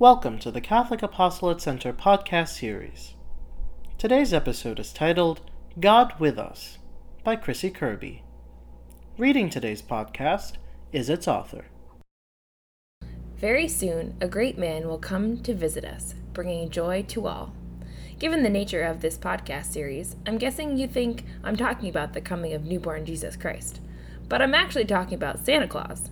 Welcome to the Catholic Apostolate Center podcast series. Today's episode is titled God with Us by Chrissy Kirby. Reading today's podcast is its author. Very soon, a great man will come to visit us, bringing joy to all. Given the nature of this podcast series, I'm guessing you think I'm talking about the coming of newborn Jesus Christ. But I'm actually talking about Santa Claus.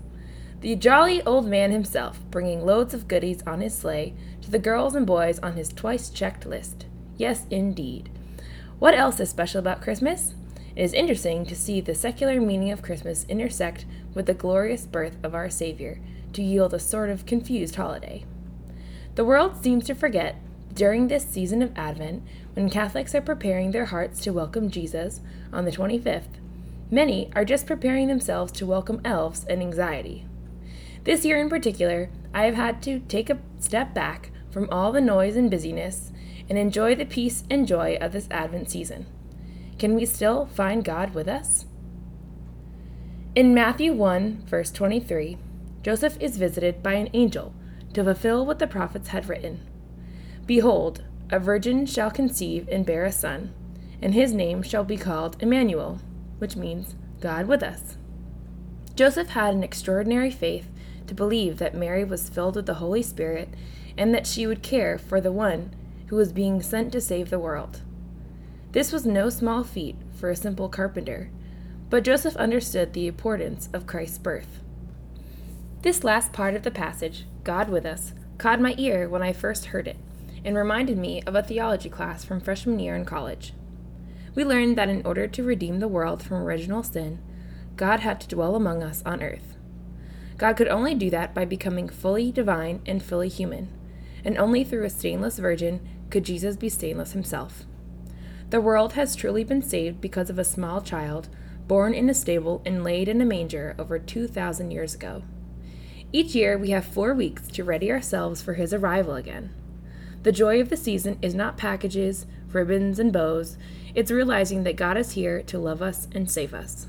The jolly old man himself, bringing loads of goodies on his sleigh to the girls and boys on his twice checked list. Yes, indeed. What else is special about Christmas? It is interesting to see the secular meaning of Christmas intersect with the glorious birth of our Savior to yield a sort of confused holiday. The world seems to forget, during this season of Advent, when Catholics are preparing their hearts to welcome Jesus on the 25th, many are just preparing themselves to welcome elves and anxiety. This year in particular, I have had to take a step back from all the noise and busyness and enjoy the peace and joy of this Advent season. Can we still find God with us? In Matthew 1, verse 23, Joseph is visited by an angel to fulfill what the prophets had written Behold, a virgin shall conceive and bear a son, and his name shall be called Emmanuel, which means God with us. Joseph had an extraordinary faith to believe that Mary was filled with the Holy Spirit and that she would care for the one who was being sent to save the world. This was no small feat for a simple carpenter, but Joseph understood the importance of Christ's birth. This last part of the passage, God with us, caught my ear when I first heard it and reminded me of a theology class from freshman year in college. We learned that in order to redeem the world from original sin, God had to dwell among us on earth. God could only do that by becoming fully divine and fully human, and only through a stainless virgin could Jesus be stainless himself. The world has truly been saved because of a small child born in a stable and laid in a manger over 2,000 years ago. Each year we have four weeks to ready ourselves for his arrival again. The joy of the season is not packages, ribbons, and bows, it's realizing that God is here to love us and save us.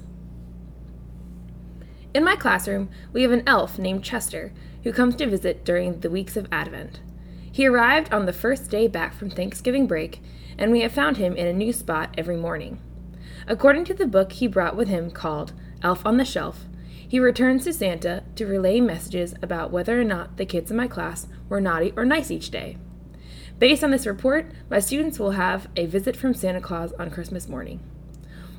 In my classroom, we have an elf named Chester who comes to visit during the weeks of Advent. He arrived on the first day back from Thanksgiving break, and we have found him in a new spot every morning. According to the book he brought with him called Elf on the Shelf, he returns to Santa to relay messages about whether or not the kids in my class were naughty or nice each day. Based on this report, my students will have a visit from Santa Claus on Christmas morning.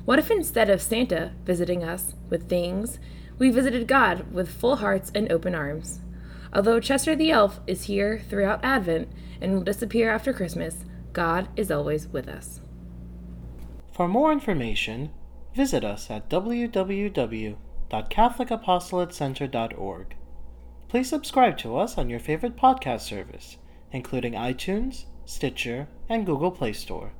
What if instead of Santa visiting us with things we visited God with full hearts and open arms. Although Chester the Elf is here throughout Advent and will disappear after Christmas, God is always with us. For more information, visit us at www.catholicapostolatecenter.org. Please subscribe to us on your favorite podcast service, including iTunes, Stitcher, and Google Play Store.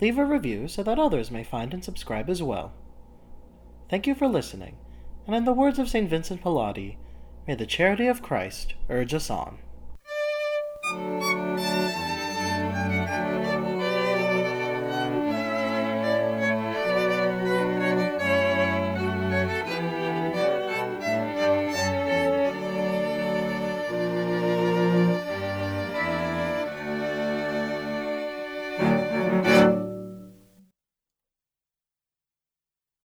Leave a review so that others may find and subscribe as well. Thank you for listening and in the words of St. Vincent Pallotti, may the charity of Christ urge us on.